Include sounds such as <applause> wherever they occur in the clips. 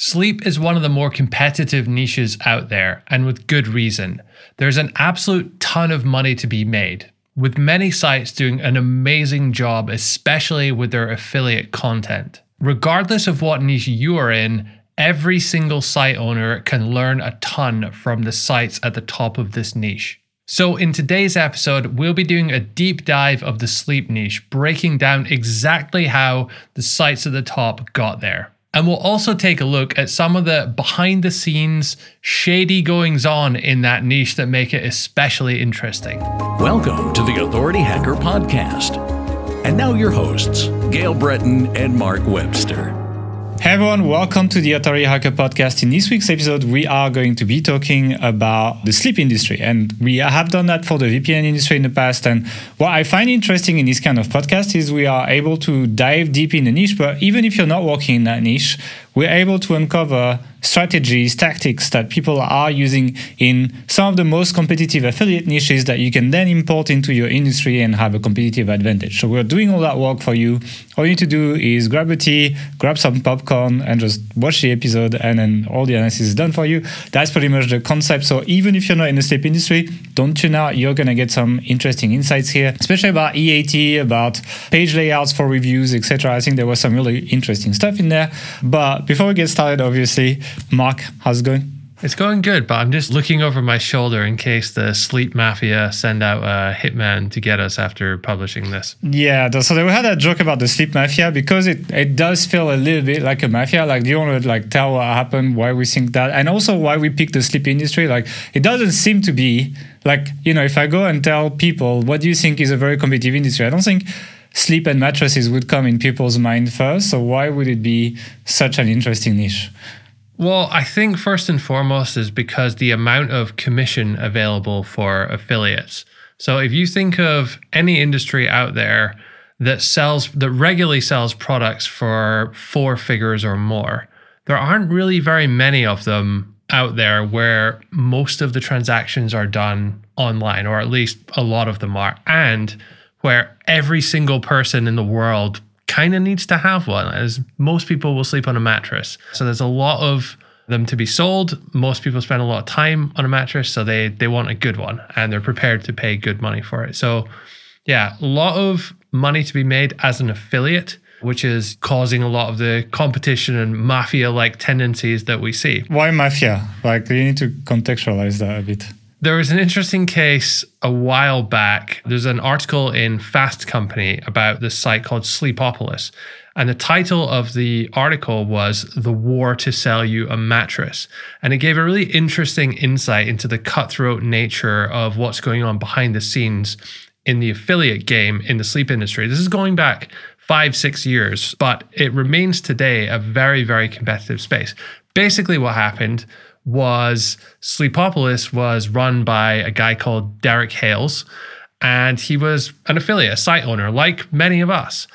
Sleep is one of the more competitive niches out there, and with good reason. There's an absolute ton of money to be made, with many sites doing an amazing job, especially with their affiliate content. Regardless of what niche you are in, every single site owner can learn a ton from the sites at the top of this niche. So, in today's episode, we'll be doing a deep dive of the sleep niche, breaking down exactly how the sites at the top got there. And we'll also take a look at some of the behind the scenes shady goings on in that niche that make it especially interesting. Welcome to the Authority Hacker Podcast. And now your hosts, Gael Breton and Mark Webster. Hey everyone, welcome to the Authority Hacker podcast. In this week's episode, we are going to be talking about the sleep industry. And we have done that for the VPN industry in the past. And what I find interesting in this kind of podcast is we are able to dive deep in the niche, but even if you're not working in that niche, we're able to uncover strategies, tactics that people are using in some of the most competitive affiliate niches that you can then import into your industry and have a competitive advantage. So we're doing all that work for you. All you need to do is grab a tea, grab some popcorn, and just watch the episode, and then all the analysis is done for you. That's pretty much the concept. So even if you're not in the sleep industry, don't tune out. You're gonna get some interesting insights here, especially about EAT, about page layouts for reviews, etc. I think there was some really interesting stuff in there. But before we get started, obviously, Mark, how's it going? It's going good, but I'm just looking over my shoulder in case the sleep mafia send out a hitman to get us after publishing this. Yeah, so we had a joke about the sleep mafia because it, it does feel a little bit like a mafia. Like, do you want to like tell what happened, why we think that, and also why we picked the sleep industry? Like, it doesn't seem to be like you know, if I go and tell people what do you think is a very competitive industry, I don't think sleep and mattresses would come in people's mind first. So why would it be such an interesting niche? Well, I think first and foremost is because the amount of commission available for affiliates. So if you think of any industry out there that sells that regularly sells products for four figures or more, there aren't really very many of them out there where most of the transactions are done online or at least a lot of them are and where every single person in the world kind of needs to have one, as most people will sleep on a mattress. So there's a lot of them to be sold. Most people spend a lot of time on a mattress, so they they want a good one and they're prepared to pay good money for it. So yeah, a lot of money to be made as an affiliate which is causing a lot of the competition and mafia like tendencies that we see. Why mafia? Like, you need to contextualize that a bit. There was an interesting case a while back. There's an article in Fast Company about this site called Sleepopolis. And the title of the article was The War to Sell You a Mattress. And it gave a really interesting insight into the cutthroat nature of what's going on behind the scenes in the affiliate game in the sleep industry. This is going back five, six years, but it remains today a very, very competitive space. Basically, what happened was Sleepopolis was run by a guy called Derek Hales, and he was an affiliate, a site owner, like many of us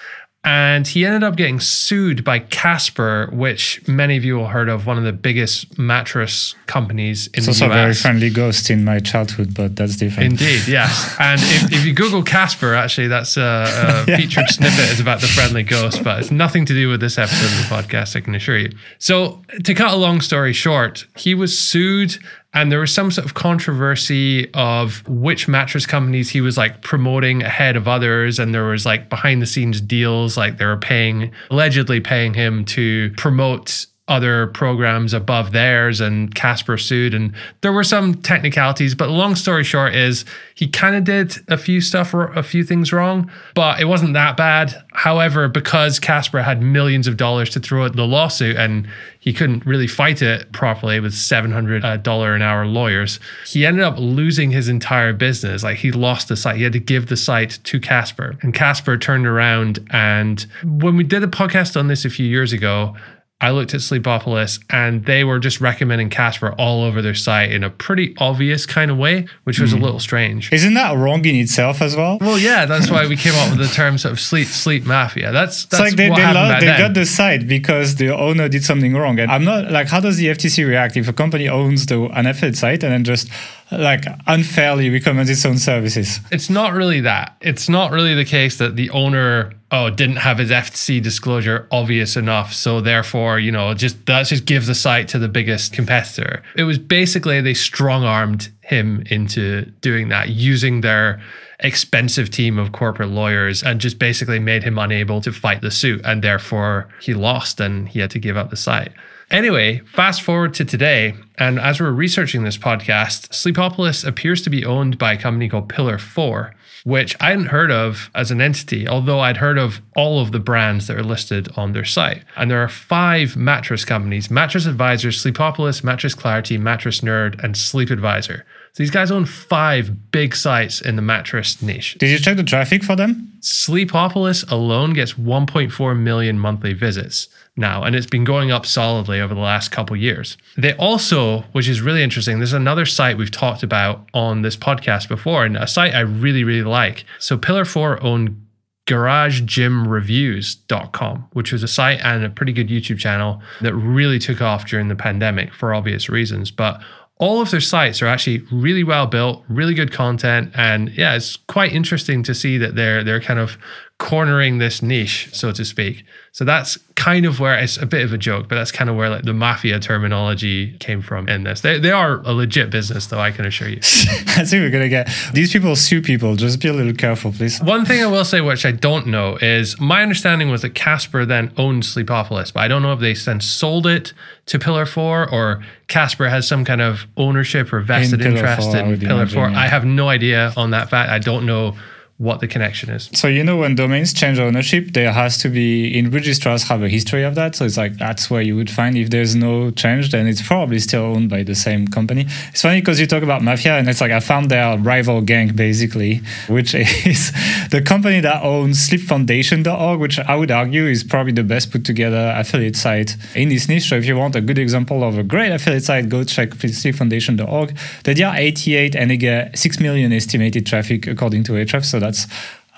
and he ended up getting sued by Casper, which many of you will heard of, one of the biggest mattress companies in it's the also US. Also a very friendly ghost in my childhood, but that's different. Indeed, yes. <laughs> And if, if you Google Casper, actually, that's uh, a, a <laughs> yeah. featured snippet is about the friendly ghost, but it's nothing to do with this episode of the podcast, I can assure you. So, to cut a long story short, he was sued and there was some sort of controversy of which mattress companies he was like promoting ahead of others. And there was like behind the scenes deals like they were paying allegedly paying him to promote other programs above theirs and Casper sued and there were some technicalities but long story short is he kind of did a few stuff a few things wrong but it wasn't that bad. However because Casper had millions of dollars to throw at the lawsuit and he couldn't really fight it properly with $700 uh, an hour lawyers he ended up losing his entire business. Like he lost the site. He had to give the site to Casper. And Casper turned around and when we did a podcast on this a few years ago I looked at Sleepopolis and they were just recommending Casper all over their site in a pretty obvious kind of way, which was mm. a little strange. Isn't that wrong in itself as well? Well, yeah, that's why we came up with the term sort of sleep sleep mafia. That's that's it's like they, what they, happened they got the site because the owner did something wrong. And I'm not like, how does the FTC react if a company owns the an affiliate site and then just like unfairly recommends its own services? It's not really that. It's not really the case that the owner oh, didn't have his FTC disclosure obvious enough. So therefore, you know, just let's just gives the site to the biggest competitor. It was basically they strong armed him into doing that using their expensive team of corporate lawyers and just basically made him unable to fight the suit. And therefore, he lost and he had to give up the site. Anyway, fast forward to today, and as we're researching this podcast, Sleepopolis appears to be owned by a company called Pillar 4, which I hadn't heard of as an entity, although I'd heard of all of the brands that are listed on their site. And there are five mattress companies Mattress Advisor, Sleepopolis, Mattress Clarity, Mattress Nerd, and Sleep Advisor. So these guys own five big sites in the mattress niche. Did you check the traffic for them? Sleepopolis alone gets 1.4 million monthly visits now, and it's been going up solidly over the last couple years. They also, which is really interesting, there's another site we've talked about on this podcast before, and a site I really, really like. So Pillar 4 own garagegymreviews.com, which was a site and a pretty good YouTube channel that really took off during the pandemic for obvious reasons. But all of their sites are actually really well built, really good content, and yeah, it's quite interesting to see that they're they're kind of cornering this niche, so to speak. So that's kind of where it's a bit of a joke, but that's kind of where like the mafia terminology came from in this. They, they are a legit business, though, I can assure you. <laughs> I think we're going to get these people sue people. Just be a little careful, please. One thing I will say, which I don't know, is my understanding was that Casper then owned Sleepopolis, but I don't know if they then sold it to Pillar 4 or Casper has some kind of ownership or vested In interest 4, in Pillar imagine, 4. yeah. I have no idea on that fact. I don't know what the connection is. So you know when domains change ownership, there has to be in registrars have a history of that. So it's like that's where you would find if there's no change, then it's probably still owned by the same company. It's funny because you talk about mafia, and it's like I found their rival gang basically, which <laughs> is the company that owns SleepFoundation.org, which I would argue is probably the best put together affiliate site in this niche. So if you want a good example of a great affiliate site, go check SleepFoundation.org. They are 88 and they get 6 million estimated traffic according to Ahrefs. So that's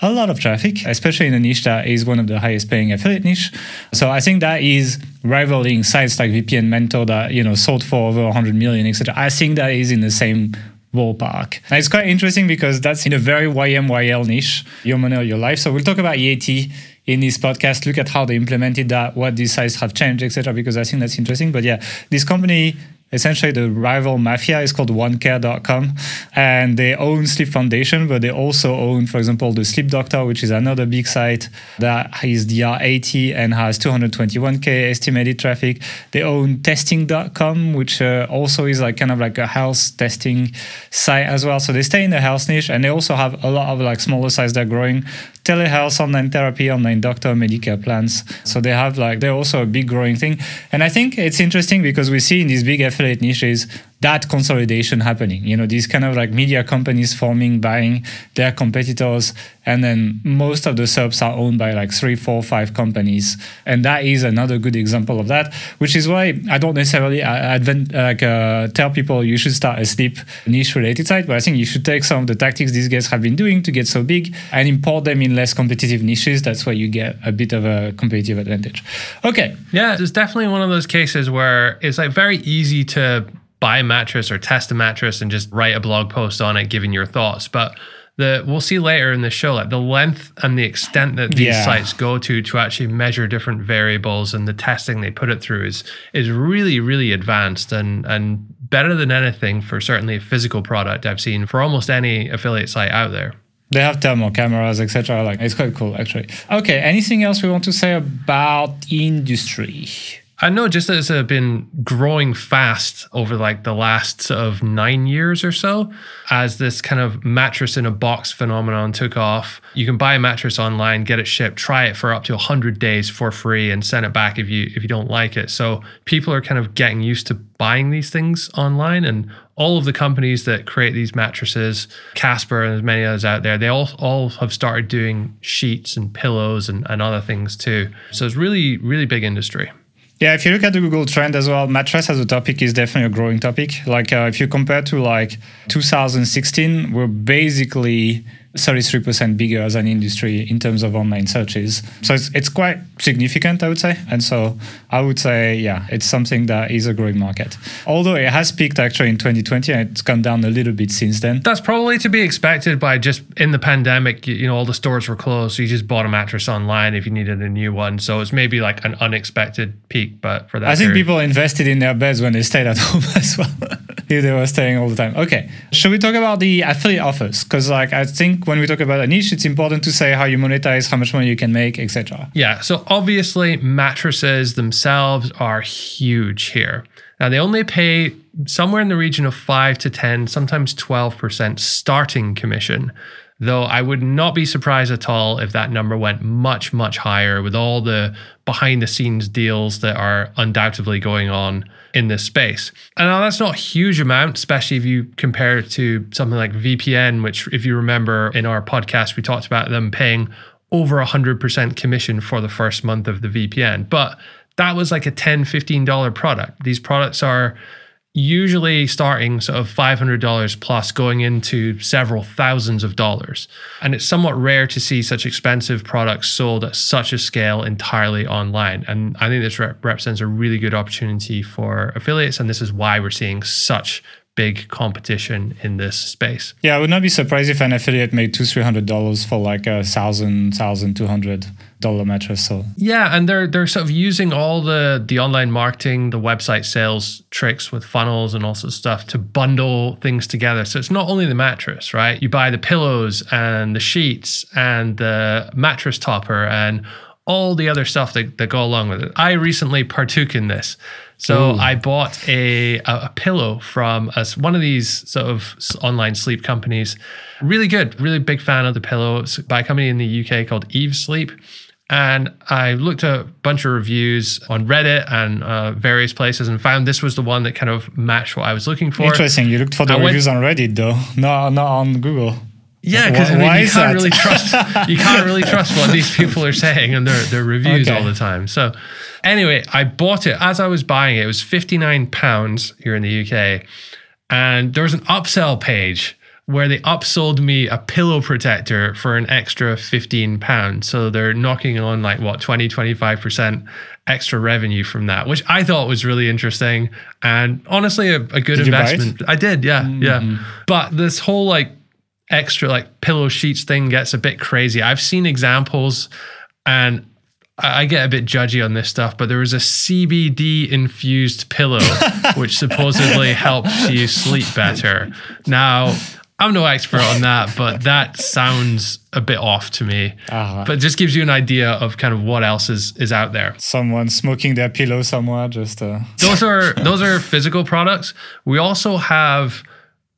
a lot of traffic, especially in a niche that is one of the highest paying affiliate niche. So I think that is rivaling sites like VPN Mentor that you know sold for over 100 million, etc. I think that is in the same ballpark. And it's quite interesting because that's in a very YMYL niche, your money or your life. So we'll talk about EAT in this podcast. Look at how they implemented that, what these sites have changed, etc. Because I think that's interesting. But yeah, this company essentially the rival mafia is called onecare.com and they own sleep foundation but they also own for example the sleep doctor which is another big site that is dr80 and has 221k estimated traffic. They own testing.com which uh, also is like kind of like a health testing site as well. So they stay in the health niche and they also have a lot of like smaller sites that are growing telehealth online therapy online doctor medicare plans. So they have like they're also a big growing thing. And i think it's interesting because we see in these big affiliate niches that consolidation happening. You know these kind of like media companies forming buying their competitors and then most of the SERPs are owned by like three four five companies. And that is another good example of that which is why i don't necessarily uh, advent, like uh, tell people you should start a sleep niche related site but i think you should take some of the tactics these guys have been doing to get so big and import them in less competitive niches. That's where you get a bit of a competitive advantage. Okay. Yeah, it's definitely one of those cases where it's like very easy to buy a mattress or test a mattress and just write a blog post on it, giving your thoughts. But the we'll see later in the show, like the length and the extent that these Yeah. sites go to to actually measure different variables and the testing they put it through is is really, really advanced and and better than anything for certainly a physical product I've seen for almost any affiliate site out there. they have thermal cameras etc like it's quite cool actually okay anything else we want to say about industry I know just it's uh, been growing fast over like the last of nine years or so as this kind of mattress in a box phenomenon took off. You can buy a mattress online, get it shipped, try it for up to 100 days for free and send it back if you if you don't like it. So people are kind of getting used to buying these things online and all of the companies that create these mattresses, Casper and as many others out there, they all all have started doing sheets and pillows and, and other things too. So it's really, really big industry. Yeah, if you look at the Google trend as well, mattress as a topic is definitely a growing topic. Like uh, if you compare to like 2016, we're basically 33% bigger as an industry in terms of online searches. So it's, it's quite significant, I would say. And so I would say, yeah, it's something that is a growing market. Although it has peaked actually in 2020 and it's gone down a little bit since then. That's probably to be expected by just in the pandemic, you know, all the stores were closed. So you just bought a mattress online if you needed a new one. So it's maybe like an unexpected peak, but for that. I think period. people invested in their beds when they stayed at <laughs> home as well. if <laughs> they were staying all the time. Okay. Should we talk about the affiliate offers? Because like I think when we talk about a niche, it's important to say how you monetize, how much money you can make, etc. Yeah. So obviously mattresses themselves are huge here. Now they only pay somewhere in the region of five to 10, sometimes 12% starting commission. Though I would not be surprised at all if that number went much, much higher with all the behind the scenes deals that are undoubtedly going on in this space. And now that's not a huge amount, especially if you compare it to something like VPN, which, if you remember in our podcast, we talked about them paying over 100% commission for the first month of the VPN. But that was like a $10, $15 product. These products are usually starting sort of $500 plus going into several thousands of dollars. And it's somewhat rare to see such expensive products sold at such a scale entirely online. And I think this rep- represents a really good opportunity for affiliates. And this is why we're seeing such big competition in this space. Yeah, I would not be surprised if an affiliate made two, three hundred dollars for like a thousand, thousand two hundred dollar mattress. So yeah, and they're they're sort of using all the the online marketing, the website sales tricks with funnels and all sorts of stuff to bundle things together. So it's not only the mattress, right? You buy the pillows and the sheets and the mattress topper and all the other stuff that, that go along with it. I recently partook in this. So Ooh. I bought a, a, pillow from a, one of these sort of online sleep companies. Really good, really big fan of the pillow. It's by a company in the UK called Eve Sleep. And I looked at a bunch of reviews on Reddit and uh, various places and found this was the one that kind of matched what I was looking for. Interesting. You looked for the I reviews went, on Reddit though, not, not on Google. Yeah, because I mean, you can't really trust <laughs> you can't really trust what these people are saying and their their reviews okay. all the time. So anyway, I bought it as I was buying it. It was fifty nine pounds here in the UK, and there was an upsell page where they upsold me a pillow protector for an extra 15 pounds. So they're knocking on like what 20, 25% extra revenue from that, which I thought was really interesting and honestly a, a good did investment. I did, yeah, mm-hmm. yeah. But this whole like extra like pillow sheets thing gets a bit crazy. I've seen examples and I get a bit judgy on this stuff, but there was a CBD infused pillow <laughs> which supposedly helps you sleep better. Now, I'm no expert on that, but that sounds a bit off to me. Uh-huh. But just gives you an idea of kind of what else is is out there. Someone smoking their pillow somewhere. Just uh... those are <laughs> those are physical products. We also have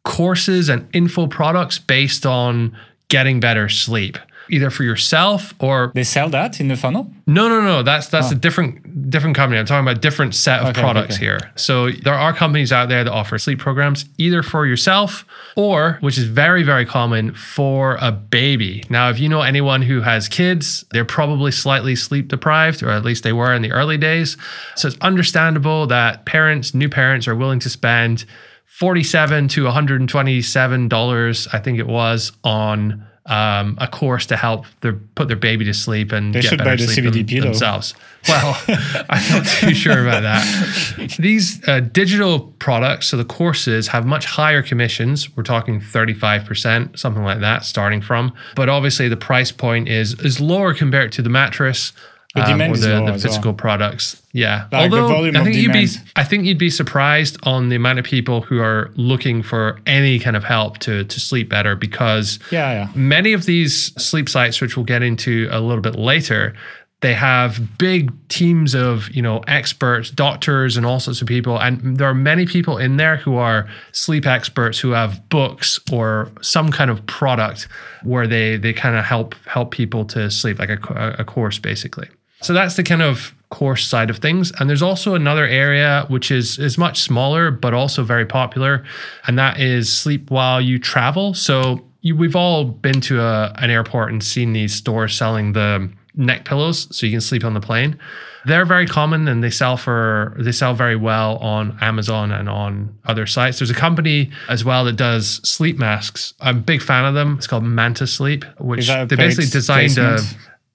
courses and info products based on getting better sleep either for yourself or they sell that in the funnel? No no no that's that's oh. a different different company. I'm talking about different set of okay, products okay. here. So there are companies out there that offer sleep programs either for yourself or which is very very common for a baby. Now if you know anyone who has kids they're probably slightly sleep deprived or at least they were in the early days. So it's understandable that parents new parents are willing to spend 47 to 127 dollars i think it was on um, a course to help their put their baby to sleep and they get should better buy the sleep CBD them, themselves. Well, <laughs> I'm not too sure about that. <laughs> These uh, digital products, so the courses, have much higher commissions. We're talking 35%, something like that, starting from. But obviously, the price point is is lower compared to the mattress um, or the, the physical well. products. Yeah. Like Although I think you'd be I think you'd be surprised on the amount of people who are looking for any kind of help to to sleep better because yeah, yeah. many of these sleep sites, which we'll get into a little bit later, they have big teams of you know experts doctors and all sorts of people and there are many people in there who are sleep experts who have books or some kind of product where they they kind of help help people to sleep like a, a course basically so that's the kind of course side of things. And there's also another area which is is much smaller but also very popular, and that is sleep while you travel. So you, we've all been to a, an airport and seen these stores selling the neck pillows so you can sleep on the plane. They're very common and they sell for they sell very well on Amazon and on other sites. There's a company as well that does sleep masks. I'm a big fan of them. It's called Manta Sleep, which they basically designed a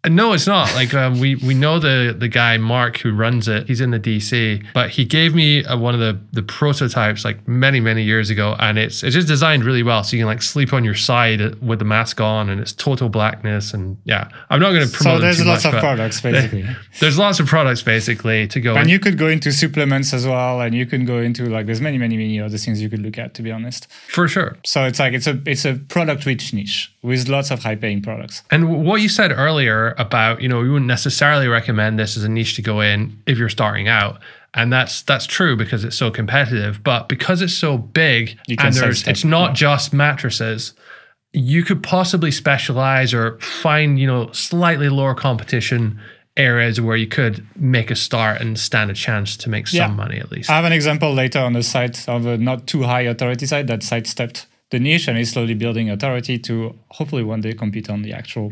no, it's not. Like um, we we know the the guy Mark who runs it. He's in the DC, but he gave me a, one of the the prototypes like many many years ago, and it's it's just designed really well, so you can like sleep on your side with the mask on, and it's total blackness, and yeah, I'm not going to promote. So there's lots much, of products <laughs> basically. there's lots of products basically to go. And in. you could go into supplements as well, and you can go into like there's many many many other things you could look at. To be honest, for sure. So it's like it's a it's a product rich niche with lots of high paying products. And what you said earlier about, you know, we wouldn't necessarily recommend this as a niche to go in if you're starting out. And that's that's true because it's so competitive. But because it's so big and there's it's not yeah. just mattresses, you could possibly specialize or find, you know, slightly lower competition areas where you could make a start and stand a chance to make some money at least. I have an example later on the site of a not too high authority site that sidestepped the niche and is slowly building authority to hopefully one day compete on the actual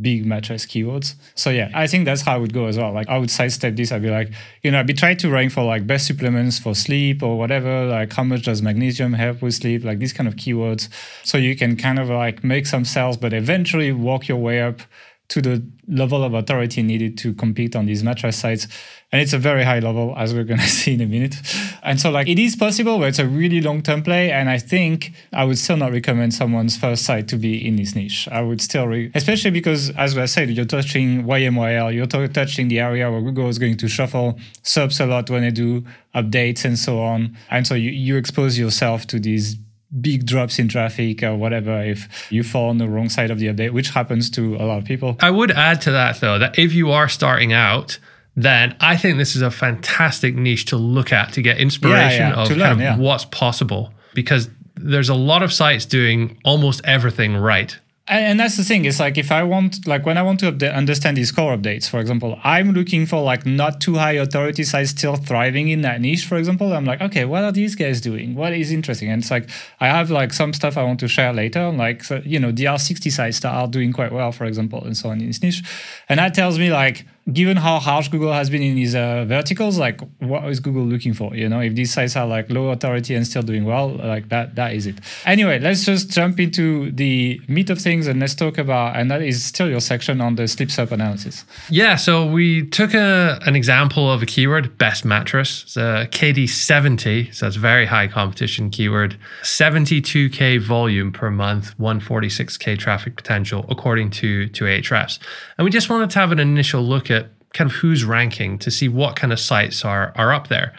big mattress keywords. So yeah, I think that's how I would go as well. Like I would sidestep this. I'd be like, you know, I'd be trying to rank for like best supplements for sleep or whatever. Like how much does magnesium help with sleep? Like these kind of keywords. So you can kind of like make some sales, but eventually walk your way up to the level of authority needed to compete on these mattress sites. And it's a very high level, as we're going <laughs> to see in a minute. And so, like, it is possible, but it's a really long term play. And I think I would still not recommend someone's first site to be in this niche. I would still, re- especially because, as I said, you're touching YMYL, you're touching the area where Google is going to shuffle SERPs a lot when they do updates and so on. And so you, you expose yourself to these big drops in traffic or whatever if you fall on the wrong side of the update, which happens to a lot of people. I would add to that though that if you are starting out, then I think this is a fantastic niche to look at to get inspiration yeah, yeah. of, learn, kind of yeah. what's possible because there's a lot of sites doing almost everything right and that's the thing it's like if i want like when i want to understand these core updates for example i'm looking for like not too high authority sites still thriving in that niche for example i'm like okay what are these guys doing? What is interesting? And it's like i have like some stuff i want to share later like so, you know dr60 sites that are doing quite well for example and so on in this niche. And that tells me like given how harsh Google has been in these uh, verticals, like what is Google looking for? You know, if these sites are like low authority and still doing well, like that, that is it. Anyway, let's just jump into the meat of things and let's talk about, and that is still your section on the sleep SERP analysis. Yeah, so we took a, an example of a keyword, best mattress. It's a KD70, so it's very high competition keyword. 72K volume per month, 146K traffic potential, according to, to Ahrefs. And we just wanted to have an initial look kind of who's ranking to see what kind of sites are are up there.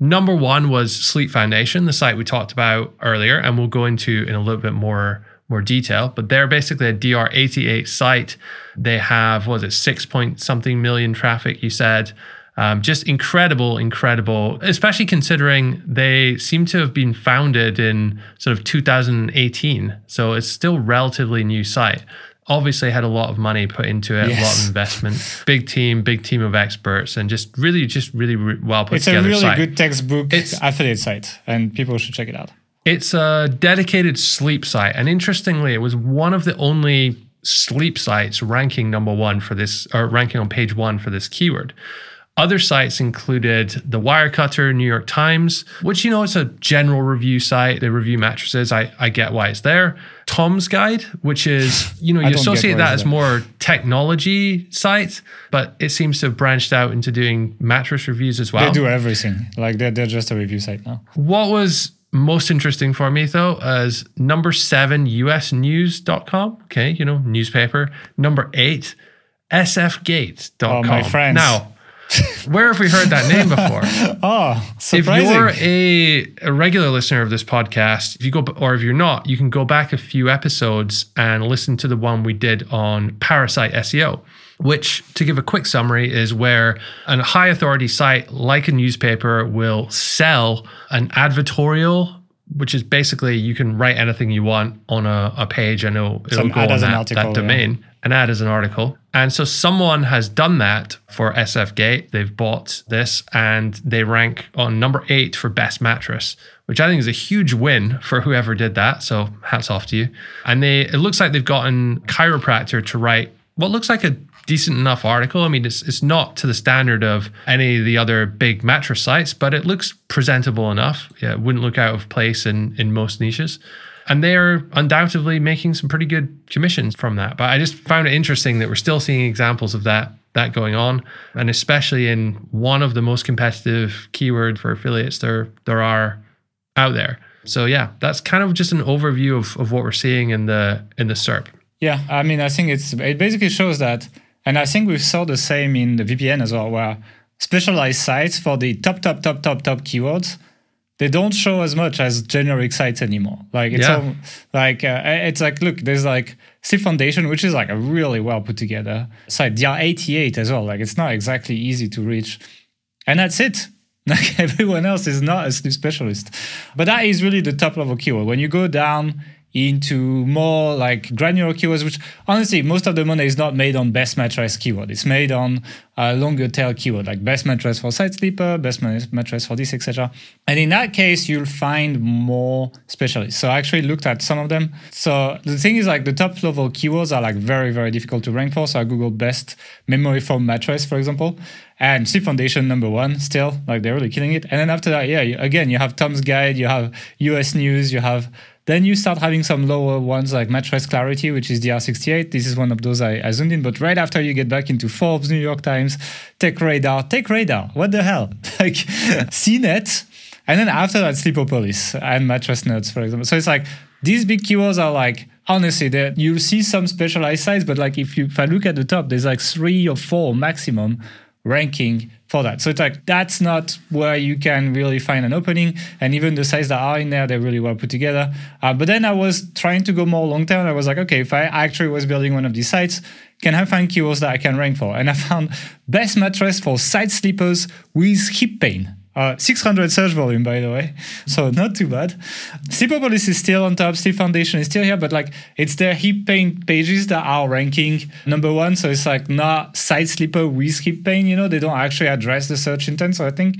Number one was Sleep Foundation, the site we talked about earlier, and we'll go into in a little bit more more detail. But they're basically a DR88 site. They have was it six point something million traffic? You said. Um, just incredible, incredible, especially considering they seem to have been founded in sort of 2018. So it's still relatively new site obviously had a lot of money put into it, yes. a lot of investment, <laughs> big team, big team of experts, and just really, just really well put it's together. It's a really site. good textbook it's, affiliate site, and people should check it out. It's a dedicated sleep site, and interestingly, it was one of the only sleep sites ranking number one for this, or ranking on page one for this keyword. Other sites included the Wirecutter, New York Times, which, you know, it's a general review site. They review mattresses. I, I get why it's there. Tom's Guide, which is, you know, <laughs> you associate that as more technology site, but it seems to have branched out into doing mattress reviews as well. They do everything. Like they're, they're just a review site now. What was most interesting for me though is number seven, usnews.com. Okay, you know, newspaper. Number eight, sfgate.com. Oh, my friends. Now, where have we heard that name before? oh, <laughs> ah, surprising. If you're a, a regular listener of this podcast, if you go or if you're not, you can go back a few episodes and listen to the one we did on parasite SEO. Which, to give a quick summary, is where a high authority site like a newspaper will sell an advertorial which is basically you can write anything you want on a, a page and it'll, it'll go on that, article, that domain. Yeah an ad as an article. And so someone has done that for SFGate. They've bought this and they rank on number eight for best mattress, which I think is a huge win for whoever did that. So hats off to you. And they it looks like they've gotten chiropractor to write what looks like a decent enough article. I mean, it's it's not to the standard of any of the other big mattress sites, but it looks presentable enough. Yeah, it wouldn't look out of place in in most niches. And they are undoubtedly making some pretty good commissions from that. But I just found it interesting that we're still seeing examples of that that going on, and especially in one of the most competitive keyword for affiliates there there are out there. So yeah, that's kind of just an overview of, of what we're seeing in the in the SERP. Yeah, I mean, I think it's it basically shows that, and I think we saw the same in the VPN as well, where specialized sites for the top, top, top, top, top keywords, they don't show as much as generic sites anymore. Like it's Yeah. all, like uh, it's like look, there's like Sleep Foundation, which is like a really well put together site. DR88 as well. Like it's not exactly easy to reach, and that's it. <laughs> Like everyone else is not a sleep specialist, but that is really the top level keyword. When you go down into more like granular keywords, which honestly, most of the money is not made on best mattress keyword. It's made on a longer tail keyword, like best mattress for side sleeper, best mattress for this, etc. And in that case, you'll find more specialists. So I actually looked at some of them. So the thing is, like the top level keywords are like very, very difficult to rank for. So I googled best memory foam mattress, for example, and Sleep Foundation number one still. Like they're really killing it. And then after that, yeah, you, again, you have Tom's Guide, you have US News, you have then you start having some lower ones like Mattress Clarity, which is DR68. This is one of those I, I zoomed in. But right after you get back into Forbes, New York Times, Tech Radar, Tech Radar, what the hell? <laughs> like CNET. And then after that, Sleepopolis and Mattress Nerds, for example. So it's like these big keywords are like, honestly, you'll see some specialized sites, but like if you if I look at the top, there's like three or four maximum ranking for that. So it's like that's not where you can really find an opening. And even the sites that are in there, they're really well put together. Uh, but then I was trying to go more long term. I was like, okay, if I actually was building one of these sites, can I find keywords that I can rank for? And I found best mattress for side sleepers with hip pain. Uh, 600 search volume, by the way. So not too bad. Sleepopolis is still on top. Sleep Foundation is still here, but like it's their hip pain pages that are ranking number one. So it's like not side sleeper with hip pain. You know, they don't actually address the search intent. So I think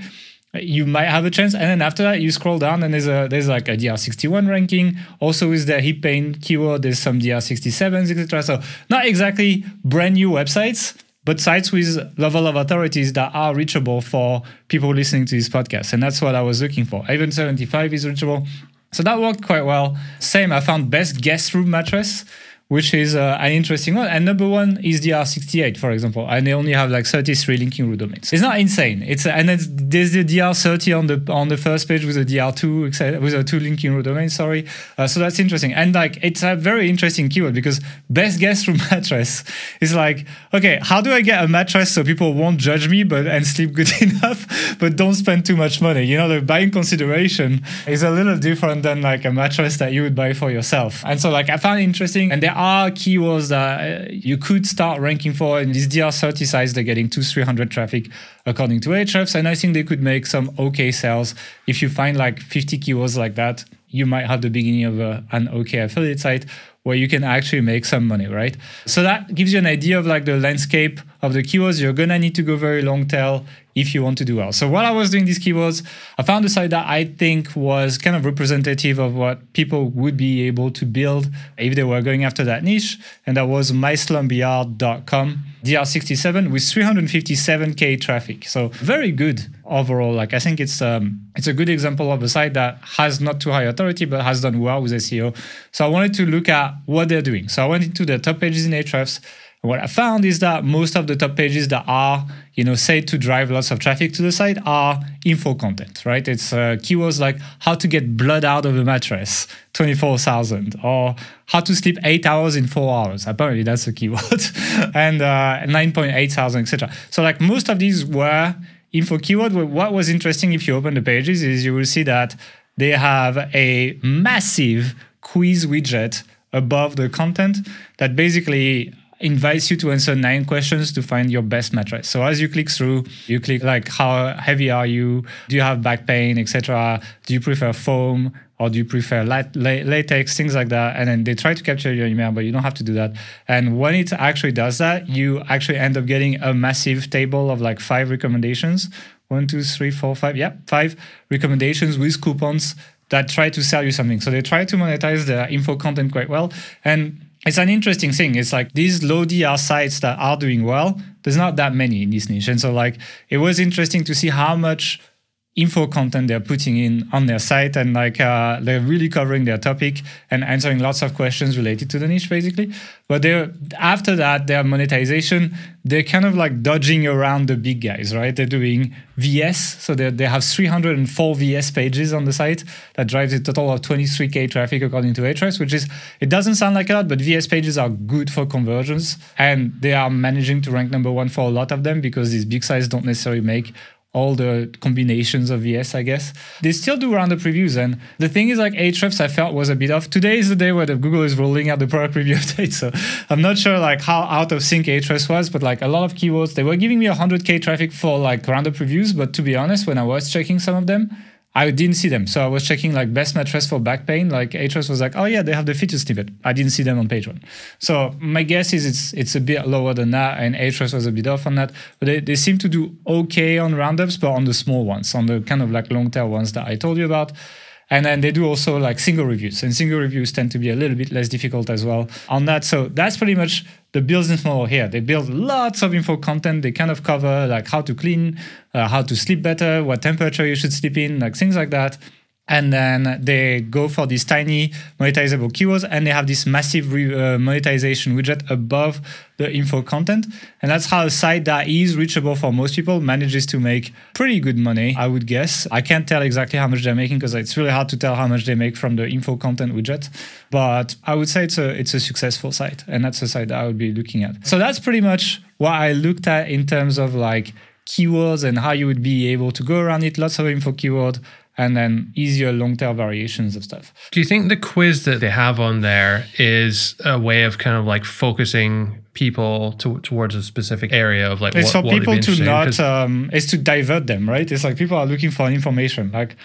you might have a chance. And then after that, you scroll down and there's a there's like a DR61 ranking. Also with the hip pain keyword, there's some DR67s, etc. So not exactly brand new websites, but sites with level of authorities that are reachable for people listening to this podcast. And that's what I was looking for. Even 75 is reachable. So that worked quite well. Same, I found best guest room mattress, which is uh, an interesting one. And number one is DR68, for example. And they only have like 33 linking root domains. It's not insane. It's and it's, there's the DR30 on the on the first page with a DR2 with a two linking root domain. Sorry, uh, so that's interesting. And like it's a very interesting keyword because best guest room <laughs> mattress is like okay, how do I get a mattress so people won't judge me but and sleep good <laughs> enough, but don't spend too much money? You know, the buying consideration is a little different than like a mattress that you would buy for yourself. And so like I found interesting, and there are keywords that uh, you could start ranking for. In these DR30 sites, they're getting two, 300 traffic according to Ahrefs. And I think they could make some okay sales. If you find like 50 keywords like that, you might have the beginning of a, an okay affiliate site where you can actually make some money, right? So that gives you an idea of like the landscape of the keywords. You're gonna need to go very long tail if you want to do well. So while I was doing these keywords, I found a site that I think was kind of representative of what people would be able to build if they were going after that niche, and that was myslumberyard.com. DR67 with 357k traffic. So very good overall. Like I think it's um, it's a good example of a site that has not too high authority but has done well with SEO. So I wanted to look at what they're doing. So I went into the top pages in Ahrefs. What I found is that most of the top pages that are, you know, said to drive lots of traffic to the site are info content, right? It's uh, keywords like how to get blood out of a mattress, 24,000, or how to sleep eight hours in four hours. Apparently that's a keyword, <laughs> and uh, 9.8 thousand, etc. So like most of these were info keyword. What was interesting if you open the pages is you will see that they have a massive quiz widget above the content that basically invites you to answer nine questions to find your best mattress. So as you click through, you click like how heavy are you? Do you have back pain, etc. Do you prefer foam or do you prefer lat- latex, things like that? And then they try to capture your email, but you don't have to do that. And when it actually does that, you actually end up getting a massive table of like five recommendations. One, two, three, four, five. Yeah, five recommendations with coupons that try to sell you something. So they try to monetize the info content quite well. And it's an interesting thing. It's like these low DR sites that are doing well, there's not that many in this niche. And so like it was interesting to see how much info content they're putting in on their site and like uh, they're really covering their topic and answering lots of questions related to the niche basically. But they're after that their monetization they're kind of like dodging around the big guys right? They're doing vs so they they have 304 vs pages on the site that drives a total of 23k traffic according to Ahrefs which is it doesn't sound like a lot but vs pages are good for conversions and they are managing to rank number one for a lot of them because these big sites don't necessarily make all the combinations of VS, I guess. They still do roundup reviews. And the thing is, like Ahrefs, I felt was a bit off. Today is the day where the Google is rolling out the product <laughs> review update. So I'm not sure like how out of sync Ahrefs was, but like a lot of keywords, they were giving me 100K traffic for like roundup reviews. But to be honest, when I was checking some of them, I didn't see them. So I was checking like best mattress for back pain. Like Ahrefs was like, oh yeah, they have the feature snippet. I didn't see them on page one. So my guess is it's it's a bit lower than that, and Ahrefs was a bit off on that. But they, they seem to do okay on roundups, but on the small ones, on the kind of like long tail ones that I told you about. And then they do also like single reviews, and single reviews tend to be a little bit less difficult as well on that. So that's pretty much the business model here. They build lots of info content. They kind of cover like how to clean, uh, how to sleep better, what temperature you should sleep in, like things like that and then they go for these tiny monetizable keywords and they have this massive re- uh, monetization widget above the info content. And that's how a site that is reachable for most people manages to make pretty good money i would guess. I can't tell exactly how much they're making because it's really hard to tell how much they make from the info content widget. But i would say it's a it's a successful site and that's a site that i would be looking at. So that's pretty much what i looked at in terms of like keywords and how you would be able to go around it. Lots of info keyword and then easier long tail variations of stuff. Do you think the quiz that they have on there is a way of kind of like focusing people to, towards a specific area of like it's what, for It's for people to not um, it's to divert them right? It's like people are looking for information like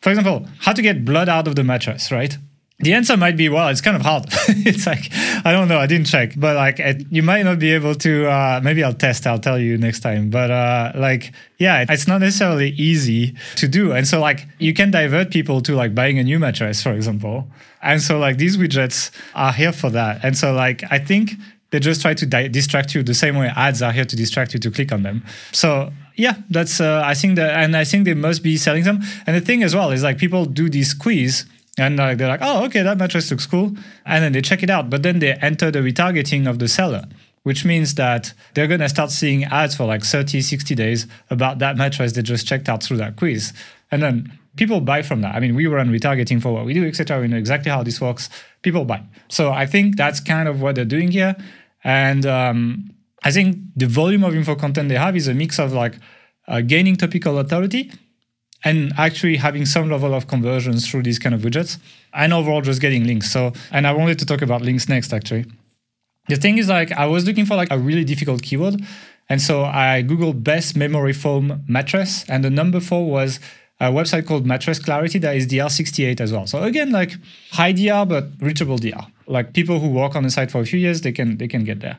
for example how to get blood out of the mattress right the answer might be well it's kind of hard. <laughs> It's like i don't know. I didn't check. But like it, you might not be able to uh, maybe i'll test. I'll tell you next time. But uh, like yeah it's not necessarily easy to do. And so like you can divert people to like buying a new mattress for example. And so like these widgets are here for that. And so like i think they just try to di- distract you the same way ads are here to distract you to click on them. So yeah that's uh, i think that and i think they must be selling them and the thing as well is like people do this quiz and uh, they're like, oh, okay, that mattress looks cool. And then they check it out. But then they enter the retargeting of the seller, which means that they're going to start seeing ads for like 30, 60 days about that mattress they just checked out through that quiz. And then people buy from that. I mean, we run retargeting for what we do, etc. We know exactly how this works. People buy. So I think that's kind of what they're doing here. And um, I think the volume of info content they have is a mix of like uh, gaining topical authority and actually having some level of conversions through these kind of widgets and overall just getting links. So and i wanted to talk about links next actually. The thing is like i was looking for like a really difficult keyword and so i googled best memory foam mattress and the number four was a website called mattress clarity that is dr68 as well. So again like high dr but reachable dr like people who work on the site for a few years they can they can get there.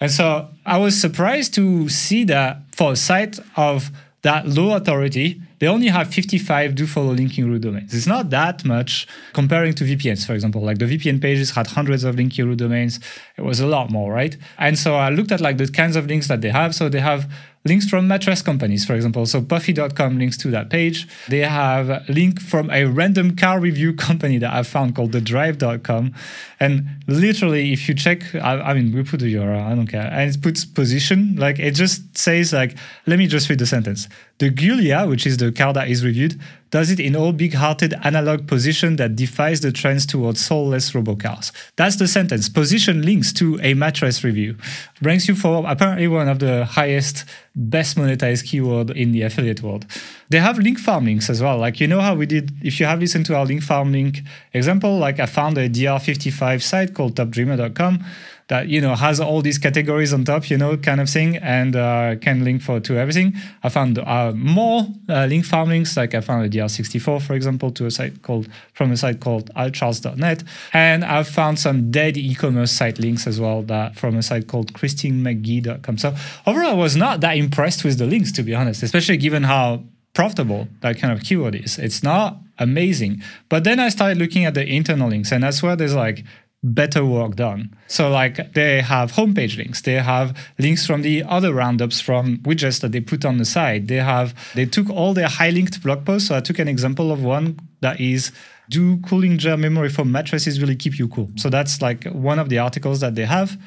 And so i was surprised to see that for a site of that low authority they only have 55 do follow linking root domains. It's not that much comparing to VPNs, for example. Like the VPN pages had hundreds of linking root domains. It was a lot more, right? And so I looked at like the kinds of links that they have. So they have links from mattress companies, for example. So Puffy.com links to that page. They have a link from a random car review <laughs> company that I found called thedrive.com. And literally, if you check, I, I, mean, we put the URL, I don't care. And it puts position, like it just says like, let me just read the sentence. The Giulia, which is the car that is reviewed, does it in all big-hearted analog position that defies the trends towards soulless robocars. That's the sentence. Position links to a mattress review. Brings you for apparently one of the highest, best monetized keyword in the affiliate world. They have link farm links as well. Like you know how we did, if you have listened to our link farm link example, like I found a DR55 site called topdreamer.com that you know has all these categories on top, you know, kind of thing, and uh, can link for to everything. I found uh, more uh, link farm links, like I found a DR64, for example, to a site called from a site called altcharles.net, and I've found some dead e-commerce site links as well that from a site called christinemcgee.com. So overall, I was not that impressed with the links, to be honest, especially given how profitable that kind of keyword is. It's not amazing. But then I started looking at the internal links, and that's where there's like better work done. So like they have homepage links, they have links from the other roundups from widgets that they put on the side. They have they took all their high linked blog posts. So I took an example of one that is do cooling gel memory foam mattresses really keep you cool? So that's like one of the articles that they have.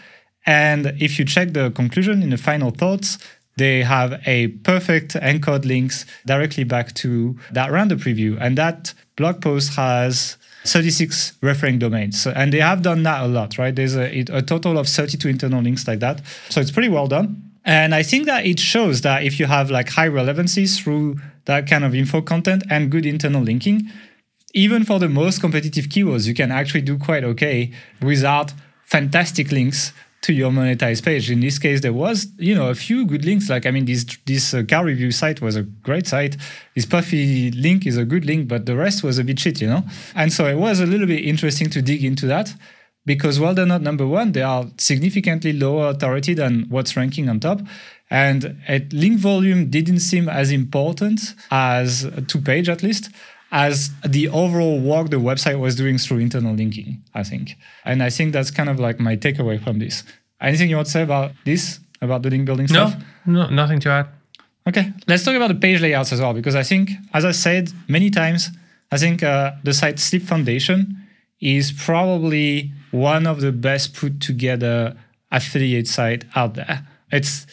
And if you check the conclusion in the final thoughts, they have a perfect encode links directly back to that roundup preview. And that blog post has 36 referring domains. So, and they have done that a lot, right? There's a, a total of 32 internal links like that. So it's pretty well done. And I think that it shows that if you have like high relevancy through that kind of info content and good internal linking, even for the most competitive keywords, you can actually do quite okay without fantastic links to your monetized page. In this case, there was you know a few good links. Like I mean, this this uh, car review site was a great site. This Puffy link is a good link, but the rest was a bit shit, you know. And so it was a little bit interesting to dig into that because while they're not number one, they are significantly lower authority than what's ranking on top. And at link volume didn't seem as important as to page at least as the overall work the website was doing through internal linking, I think. And I think that's kind of like my takeaway from this. Anything you want to say about this, about the link building stuff? No, no nothing to add. Okay, let's talk about the page layouts as well, because I think, as I said many times, I think uh, the site Sleep Foundation is probably one of the best put together affiliate site out there. It's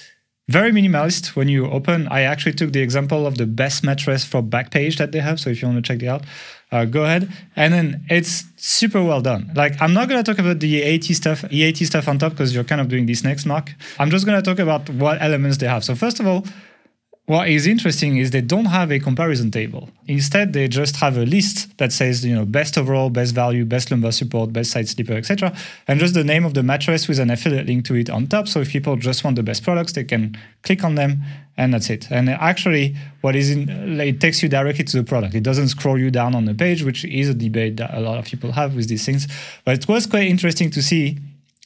very minimalist when you open. I actually took the example of the best mattress for Backpage that they have. So if you want to check it out, uh, go ahead. And then it's super well done. Like I'm not to talk about the EAT stuff, EAT stuff on top because you're kind of doing this next, Mark. I'm just to talk about what elements they have. So first of all, what is interesting is they don't have a comparison table. Instead, they just have a list that says, you know, best overall, best value, best lumbar support, best side sleeper, etc., and just the name of the mattress with an affiliate link to it on top. So if people just want the best products, they can click on them, and that's it. And actually, what is in it takes you directly to the product. It doesn't scroll you down on the page, which is a debate that a lot of people have with these things. But it was quite interesting to see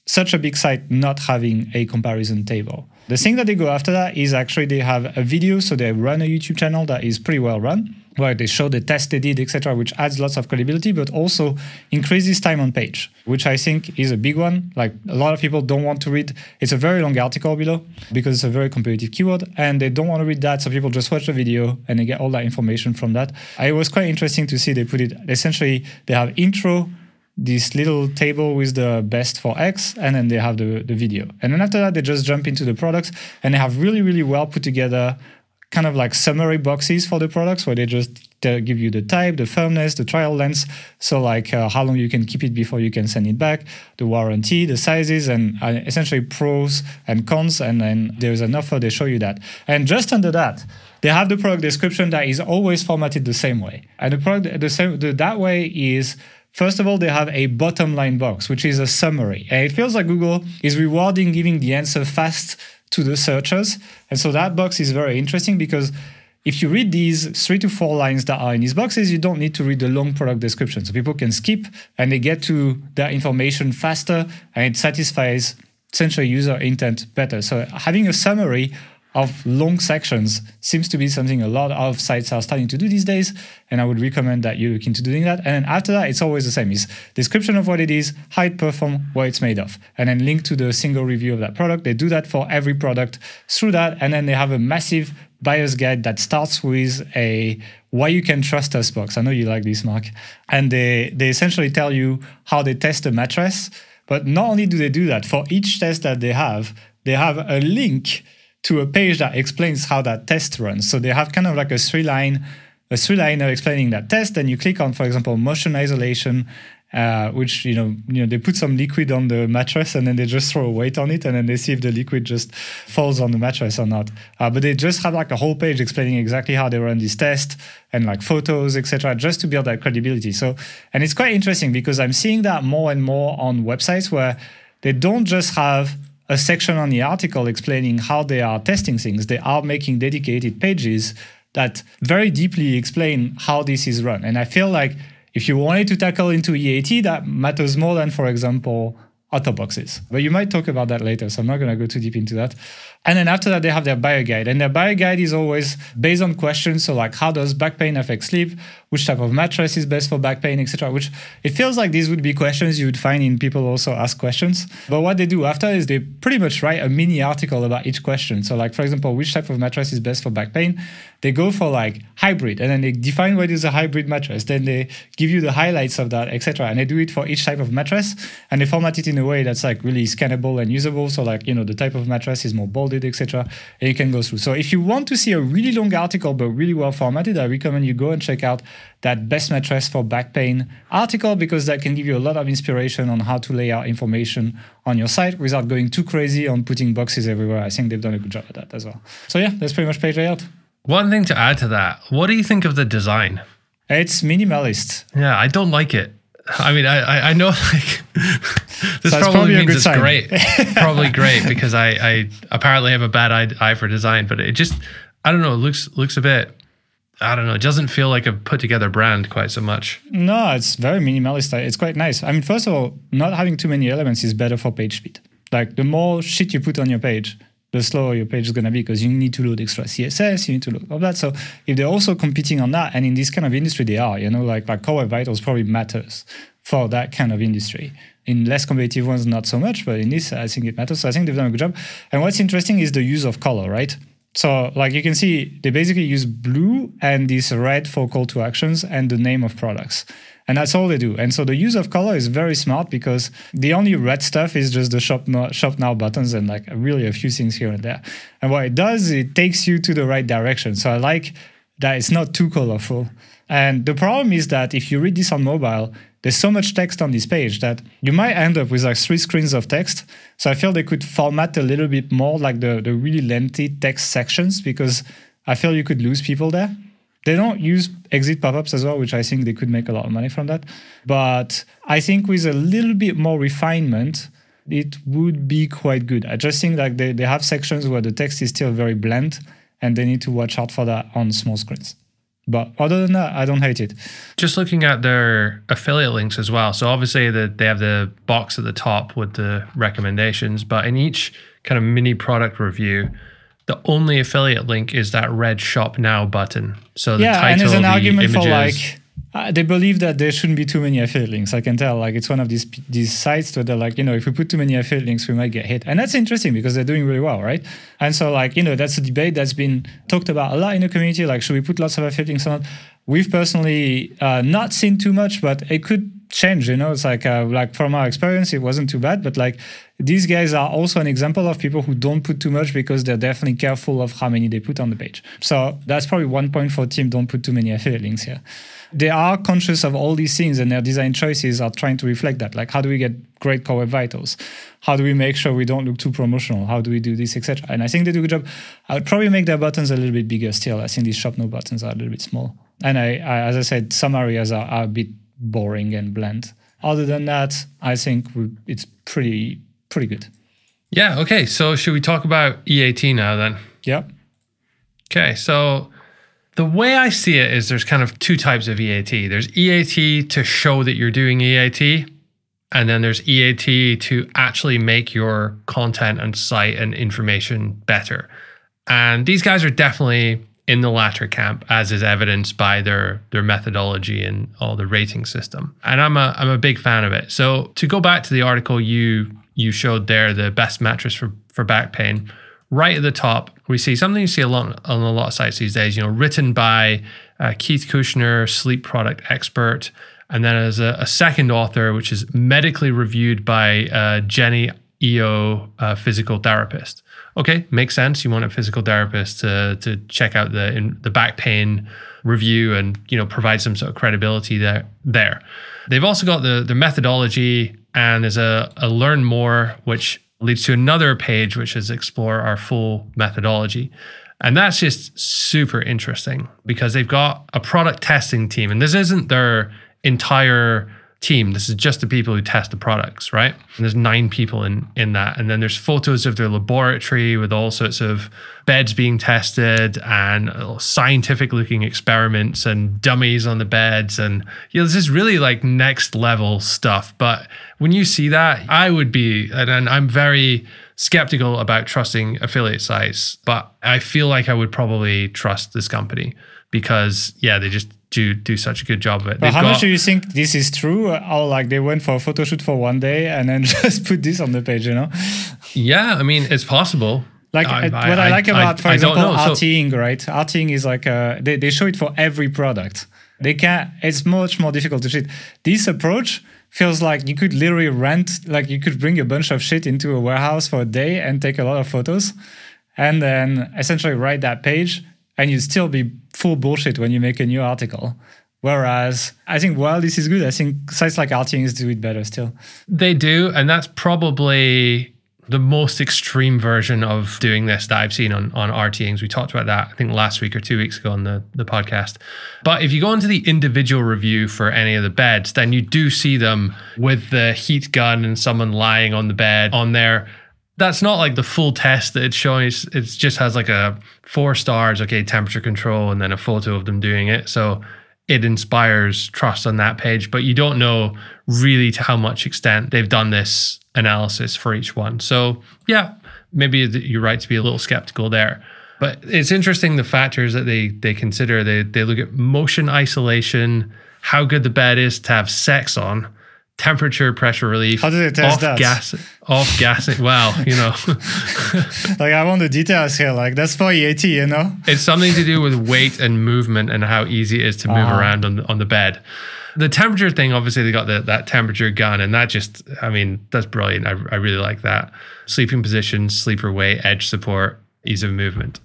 such a big site not having a comparison table. The thing that they go after that is actually they have a video, so they run a YouTube channel that is pretty well run, where they show the test they did, etc., which adds lots of credibility, but also increases time on page, which I think is a big one. Like a lot of people don't want to read. It's a very long article below because it's a very competitive keyword, and they don't want to read that, so people just watch the video and they get all that information from that. It was quite interesting to see they put it essentially. They have intro this little table with the best for X, and then they have the, the video. And then after that, they just jump into the products and they have really, really well put together kind of like summary boxes for the products where they just give you the type, the firmness, the trial length. So, like uh, how long you can keep it before you can send it back, the warranty, the sizes, and uh, essentially pros and cons. And then there's an offer, they show you that. And just under that, they have the product description that is always formatted the same way. And the product, the same, the, that way is First of all, they have a bottom line box, which is a summary. And it feels like Google is rewarding giving the answer fast to the searchers. And so that box is very interesting because if you read these three to four lines that are in these boxes, you don't need to read the long product description. So people can skip and they get to their information faster and it satisfies essentially user intent better. So having a summary of long sections seems to be something a lot of sites are starting to do these days. And I would recommend that you look into doing that. And then after that, it's always the same. Is description of what it is, how it performs, what it's made of, and then link to the single review of that product. They do that for every product through that. And then they have a massive buyer's guide that starts with a why you can trust us box. I know you like this, Mark. And they, they essentially tell you how they test the mattress. But not only do they do that, for each test that they have, they have a link to a page that explains how that test runs. So they have kind of like a three line, a three liner explaining that test. And you click on, for example, motion isolation, uh, which you know, you know, they put some liquid on the mattress and then they just throw a weight on it and then they see if the liquid just falls on the mattress or not. Uh, but they just have like a whole page explaining exactly how they run this test and like photos, etc., just to build that credibility. So, and it's quite interesting because I'm seeing that more and more on websites where they don't just have a section on the article explaining how they are testing things. They are making dedicated pages that very deeply explain how this is run. And I feel like if you wanted to tackle into EAT, that matters more than, for example, boxes. But you might talk about that later, so I'm not going to go too deep into that. And then after that, they have their buyer guide. And their buyer guide is always based on questions. So, like, how does back pain affect sleep? Which type of mattress is best for back pain, etc. Which it feels like these would be questions you would find in people also ask questions. But what they do after is they pretty much write a mini article about each question. So, like, for example, which type of mattress is best for back pain? They go for like hybrid and then they define what is a hybrid mattress. Then they give you the highlights of that, etc. And they do it for each type of mattress and they format it in a way that's like really scannable and usable. So, like, you know, the type of mattress is more bolded etc. And you can go through. So if you want to see a really long article but really well formatted, I recommend you go and check out that best mattress for back pain article because that can give you a lot of inspiration on how to lay out information on your site without going too crazy on putting boxes everywhere. I think they've done a good job at that as well. So yeah, that's pretty much page layout. One thing to add to that, what do you think of the design? It's minimalist. Yeah, I don't like it. I mean, I I know <laughs> like this so probably, probably means it's sign. great, <laughs> probably great because I I apparently have a bad eye, eye for design, but it just I don't know, it looks looks a bit I don't know, it doesn't feel like a put together brand quite so much. No, it's very minimalist. It's quite nice. I mean, first of all, not having too many elements is better for page speed. Like the more shit you put on your page, the slower your page is going to be because you need to load extra CSS, you need to load all that. So if they're also competing on that, and in this kind of industry they are, you know, like like Core Vitals probably matters for that kind of industry. In less competitive ones, not so much, but in this, I think it matters. So I think they've done a good job. And what's interesting is the use of color, right? So like you can see, they basically use blue and this red for call to actions and the name of products. And that's all they do. And so the use of color is very smart because the only red stuff is just the shop now, shop now buttons and like really a few things here and there. And what it does, it takes you to the right direction. So I like that it's not too colorful. And the problem is that if you read this on mobile, there's so much text on this page that you might end up with like three screens of text. So I feel they could format a little bit more like the, the really lengthy text sections because I feel you could lose people there. They don't use exit pop-ups as well, which I think they could make a lot of money from that. But I think with a little bit more refinement, it would be quite good. I just think like they, they have sections where the text is still very bland and they need to watch out for that on small screens. But other than that, I don't hate it. Just looking at their affiliate links as well. So obviously the, they have the box at the top with the recommendations, but in each kind of mini product review, the only affiliate link is that red shop now button. So the yeah, title, and there's an the argument images, for like uh, they believe that there shouldn't be too many affiliate links. I can tell, like it's one of these these sites where they're like, you know, if we put too many affiliate links, we might get hit, and that's interesting because they're doing really well, right? And so, like, you know, that's a debate that's been talked about a lot in the community. Like, should we put lots of affiliate links on? We've personally uh, not seen too much, but it could change. You know, it's like uh, like from our experience, it wasn't too bad, but like these guys are also an example of people who don't put too much because they're definitely careful of how many they put on the page. So that's probably one point for team. Don't put too many affiliate links here. They are conscious of all these things and their design choices are trying to reflect that. Like how do we get great core web vitals? How do we make sure we don't look too promotional? How do we do this etc and i think they do a good job. I would probably make their buttons a little bit bigger still. I think these shop no buttons are a little bit small. And I, I as i said some areas are, are, a bit boring and bland other than that i think it's pretty pretty good yeah okay so should we talk about eat now then yeah okay so the way I see it is there's kind of two types of EAT. There's EAT to show that you're doing EAT, and then there's EAT to actually make your content and site and information better. And these guys are definitely in the latter camp, as is evidenced by their their methodology and all the rating system. And I'm a I'm a big fan of it. So to go back to the article you you showed there, the best mattress for for back pain right at the top, we see something you see a lot on a lot of sites these days. You know, written by uh, Keith Cushner, sleep product expert, and then as a, a second author, which is medically reviewed by uh, Jenny Iyo, uh, physical therapist. Okay, makes sense. You want a physical therapist to to check out the in, the back pain review and you know provide some sort of credibility there. There, they've also got the the methodology and there's a, a learn more which leads to another page, which is explore our full methodology. And that's just super interesting because they've got a product testing team, and this isn't their entire team. This is just the people who test the products, right? And there's nine people in in that, and then there's photos of their laboratory with all sorts of beds being tested and uh, scientific looking experiments and dummies on the beds, and you know, this is really like next level stuff. But when you see that, I would be, and, and I'm very skeptical about trusting affiliate sites, but I feel like I would probably trust this company because yeah, they just do do such a good job of it. But how got, much do you think this is true? Or like they went for a photo shoot for one day and then <laughs> just put this on the page, you know? Yeah, I mean it's possible. Like I, uh, I, what I, I like about, for example, RTing, so, right? RTing is like a, they, they show it for every product. They can. It's much more difficult to shoot. This approach feels like you could literally rent, like you could bring a bunch of shit into a warehouse for a day and take a lot of photos, and then essentially write that page, and you'd still be full bullshit when you make a new article. Whereas I think while this is good, I think sites like RTings do it better still. They do, and that's probably the most extreme version of doing this that I've seen on, on RTings. We talked about that, I think, last week or two weeks ago on the, the podcast. But if you go into the individual review for any of the beds, then you do see them with the heat gun and someone lying on the bed on there. That's not like the full test that it's showing. It just has like a four stars, okay, temperature control, and then a photo of them doing it. So it inspires trust on that page, but you don't know really to how much extent they've done this analysis for each one. So, yeah, maybe you're right to be a little skeptical there. But it's interesting the factors that they they consider. They they look at motion isolation, how good the bed is to have sex on, temperature, pressure relief. How do they test off that? Gas, off gassing. Well, you know. <laughs> like I want the details here. Like that's for EAT, you know. It's something to do with weight and movement and how easy it is to move uh-huh. around on on the bed. The temperature thing, obviously, they got the, that temperature gun, and that just, I mean, that's brilliant. I, I really like that. Sleeping position, sleeper weight, edge support, ease of movement.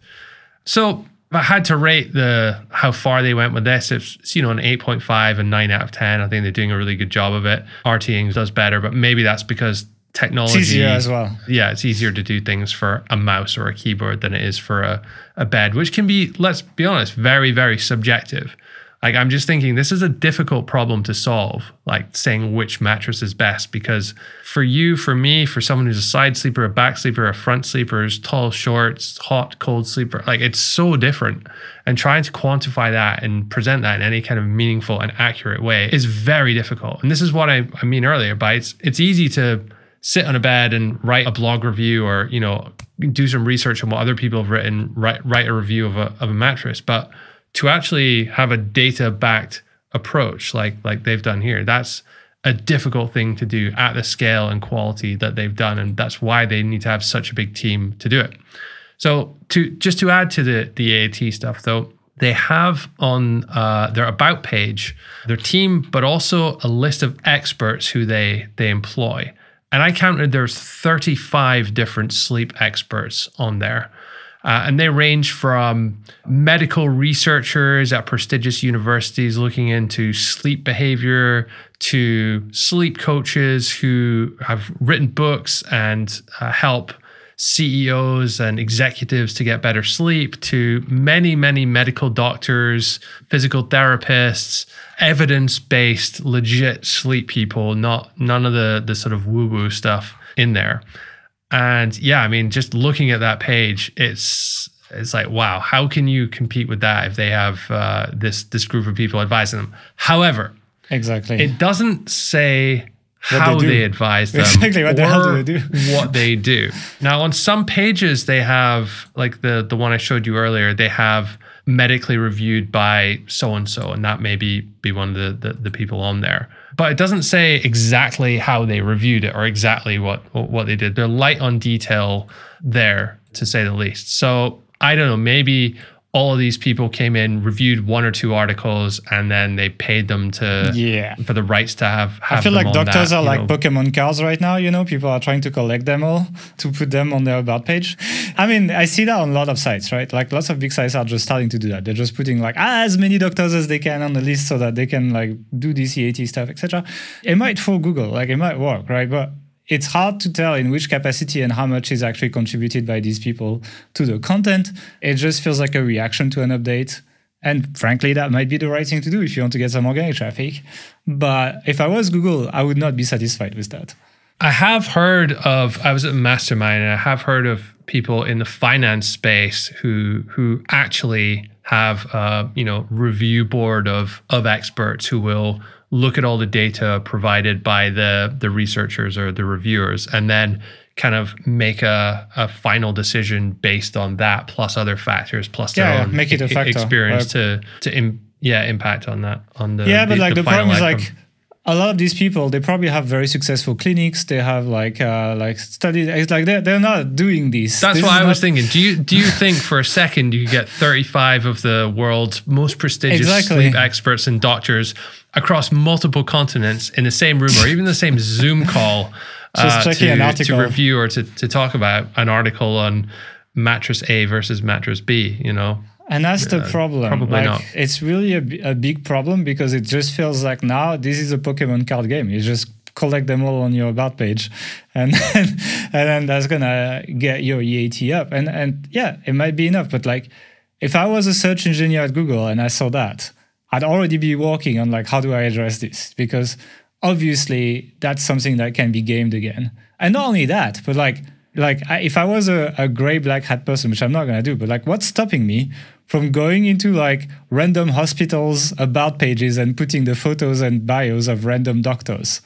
So if I had to rate the how far they went with this, it's you know an 8.5 and 9 out of 10. I think they're doing a really good job of it. RTing does better, but maybe that's because technology it's easier as well. Yeah, it's easier to do things for a mouse or a keyboard than it is for a, a bed, which can be, let's be honest, very, very subjective. Like I'm just thinking this is a difficult problem to solve, like saying which mattress is best because for you, for me, for someone who's a side sleeper, a back sleeper, a front sleeper, is tall, shorts, hot, cold sleeper, like it's so different. And trying to quantify that and present that in any kind of meaningful and accurate way is very difficult. And this is what I, I mean earlier, by it's it's easy to sit on a bed and write a blog review or, you know, do some research on what other people have written, write write a review of a of a mattress. But to actually have a data backed approach like like they've done here. That's a difficult thing to do at the scale and quality that they've done and that's why they need to have such a big team to do it. So to just to add to the the EAT stuff though they have on uh, their about page their team but also a list of experts who they they employ. And i counted there's 35 different sleep experts on there uh, and they range from medical researchers at prestigious universities looking into sleep behavior to sleep coaches who have written books and uh, help CEOs and executives to get better sleep to many, many medical doctors, physical therapists, evidence-based, legit sleep people, not none of the the sort of woo-woo stuff in there. And yeah, I mean, just looking at that page, it's it's like wow, how can you compete with that if they have uh, this this group of people advising them? However, exactly, it doesn't say how they, they, advise them exactly what or the they do. <laughs> what they do. Now, on some pages, they have like the the one I showed you earlier. They have medically reviewed by so and so, and that may be be one of the, the the people on there but it doesn't say exactly how they reviewed it or exactly what what they did. They're light on detail there, to say the least. So I don't know. Maybe all of these people came in, reviewed one or two articles, and then they paid them to yeah for the rights to have. have I feel like doctors that, are like know. Pokemon cards right now. You know, people are trying to collect them all to put them on their about page. I mean, I see that on a lot of sites, right? Like lots of big sites are just starting to do that. They're just putting like as many doctors as they can on the list so that they can like do EAT stuff, etc. It might for Google, like it might work, right? But it's hard to tell in which capacity and how much is actually contributed by these people to the content. It just feels like a reaction to an update. And frankly, that might be the right thing to do if you want to get some organic traffic. But if I was Google, I would not be satisfied with that. I have heard of I was at Mastermind and I have heard of people in the finance space who who actually have a you know review board of of experts who will look at all the data provided by the the researchers or the reviewers and then kind of make a, a final decision based on that plus other factors plus their Yeah, own make it a factor. experience Like- to to Im, yeah impact on that on the yeah, but like the, problem final is like a lot of these people they probably have very successful clinics. They have like uh, like studies. It's like they're, they're not doing this. That's This what I was thinking. Do you do you think for a second you could get 35 of the world's most prestigious Exactly. sleep experts and doctors across multiple continents in the same room or even the same Zoom call <laughs> Just uh, to, to review or to, to talk about an article on mattress A versus mattress B, you know? And that's the problem. probably like, not. It's really a, a big problem because it just feels like now this is a Pokemon card game. You just collect them all on your about page, <laughs> and then, and then that's gonna get your EAT up. And and yeah, it might be enough. But like, if I was a search engineer at Google and I saw that, I'd already be working on like how do I address this because obviously that's something that can be gamed again. And not only that, but like like I, if I was a, a gray black hat person, which I'm not gonna do, but like what's stopping me from going into like random hospitals about pages and putting the photos and bios of random doctors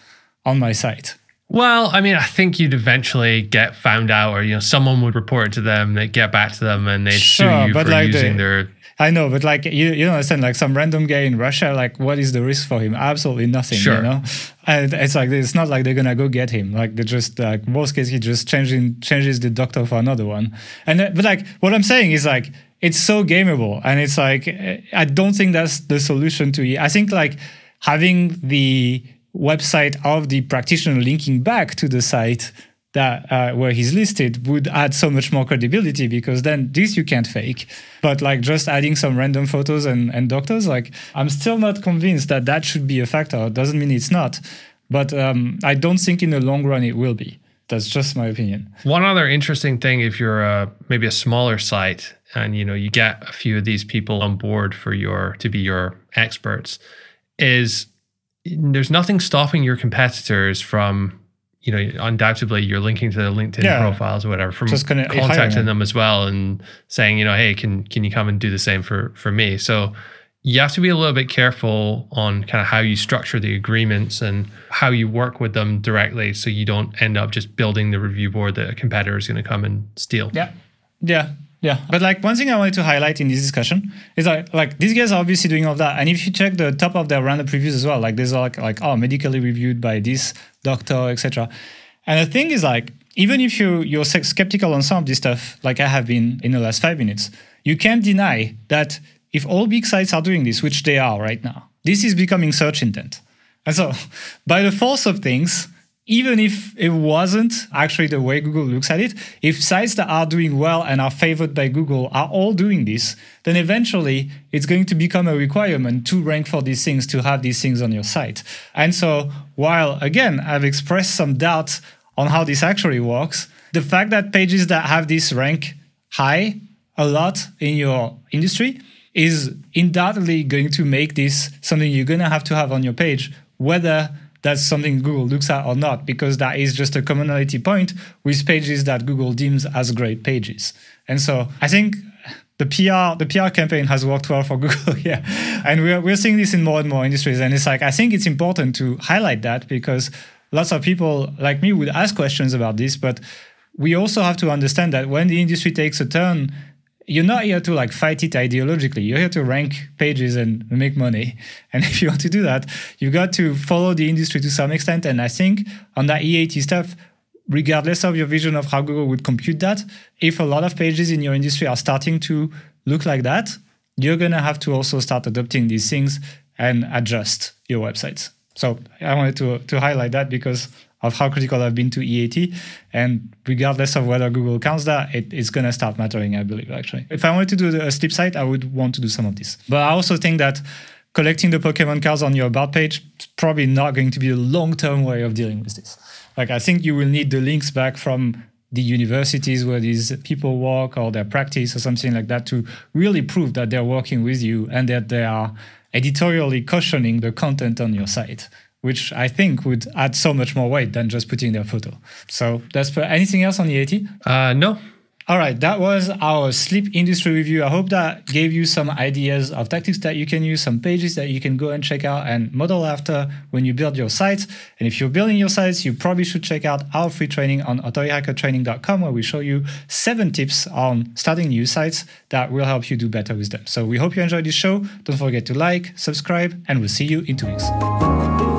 on my site? Well, I mean, I think you'd eventually get found out, or you know, someone would report it to them, they'd get back to them, and they'd Sure, sue you but for like the- using their I know, but like you, you don't understand. Like some random guy in Russia, like what is the risk for him? Absolutely nothing. Sure. You know, and it's like it's not like they're gonna go get him. Like they just like worst case he just changing changes the doctor for another one. And then- but like what I'm saying is like it's so gameable, and it's like eh, I don't think that's the solution to it. I think like having the website of the practitioner linking back to the site that uh, where he's listed would add so much more credibility because then this you can't fake. But like just adding some random photos and, and doctors like i'm still not convinced that that should be a factor. It doesn't mean it's not. But um, i don't think in the long run it will be. That's just my opinion. One other interesting thing, if you're a, maybe a smaller site and you know you get a few of these people on board for your to be your experts, is there's nothing stopping your competitors from you know undoubtedly you're linking to their LinkedIn Yeah. profiles or whatever from Just gonna contacting them. them as well and saying you know hey can can you come and do the same for for me so you have to be a little bit careful on kind of how you structure the agreements and how you work with them directly so you don't end up just building the review board that a competitor is going to come and steal. Yeah. Yeah. Yeah. But like one thing I wanted to highlight in this discussion is like like these guys are obviously doing all that. And if you check the top of their random previews as well, like there's like like oh medically reviewed by this doctor, etc. And the thing is like even if you you're skeptical on some of this stuff, like I have been in the last five minutes, you can't deny that if all big sites are doing this, which they are right now, this is becoming search intent. And so <laughs> by the force of things, even if it wasn't actually the way Google looks at it, if sites that are doing well and are favored by Google are all doing this, then eventually it's going to become a requirement to rank for these things, to have these things on your site. And so, while again, I've expressed some doubt on how this actually works, the fact that pages that have this rank high a lot in your industry is undoubtedly going to make this something you're going to have to have on your page, whether that's something Google looks at or not, because that is just a commonality point with pages that Google deems as great pages. And so I think the PR the PR campaign has worked well for <laughs> Google, yeah. And we're we're seeing this in more and more industries. And it's like I think it's important to highlight that because lots of people like me would ask questions about this, but we also have to understand that when the industry takes a turn, you're not here to like fight it ideologically. You're here to rank pages and make money. And <laughs> if you want to do that, you've got to follow the industry to some extent. And I think on that EAT stuff, regardless of your vision of how Google would compute that, if a lot of pages in your industry are starting to look like that, you're going to have to also start adopting these things and adjust your websites. So I wanted to, to highlight that because of how critical I've been to EAT. And regardless of whether Google counts that, it, it's going to start mattering, I believe, actually. If I wanted to do a sleep site, I would want to do some of this. But I also think that collecting the Pokemon cards on your about page is probably not going to be a long term way of dealing with this. Like, I think you will need the links back from the universities where these people work or their practice or something like that to really prove that they're working with you and that they are editorially cautioning the content on your site which I think would add so much more weight than just putting their photo. So that's for anything else on the AT? Uh, no, all right, that was our sleep industry review. I hope that gave you some ideas of tactics that you can use, some pages that you can go and check out and model after when you build your sites. And if you're building your sites, you probably should check out our free training on authorityhackertraining.com where we show you seven tips on starting new sites that will help you do better with them. So we hope you enjoyed this show. Don't forget to like, subscribe, and we'll see you in two weeks.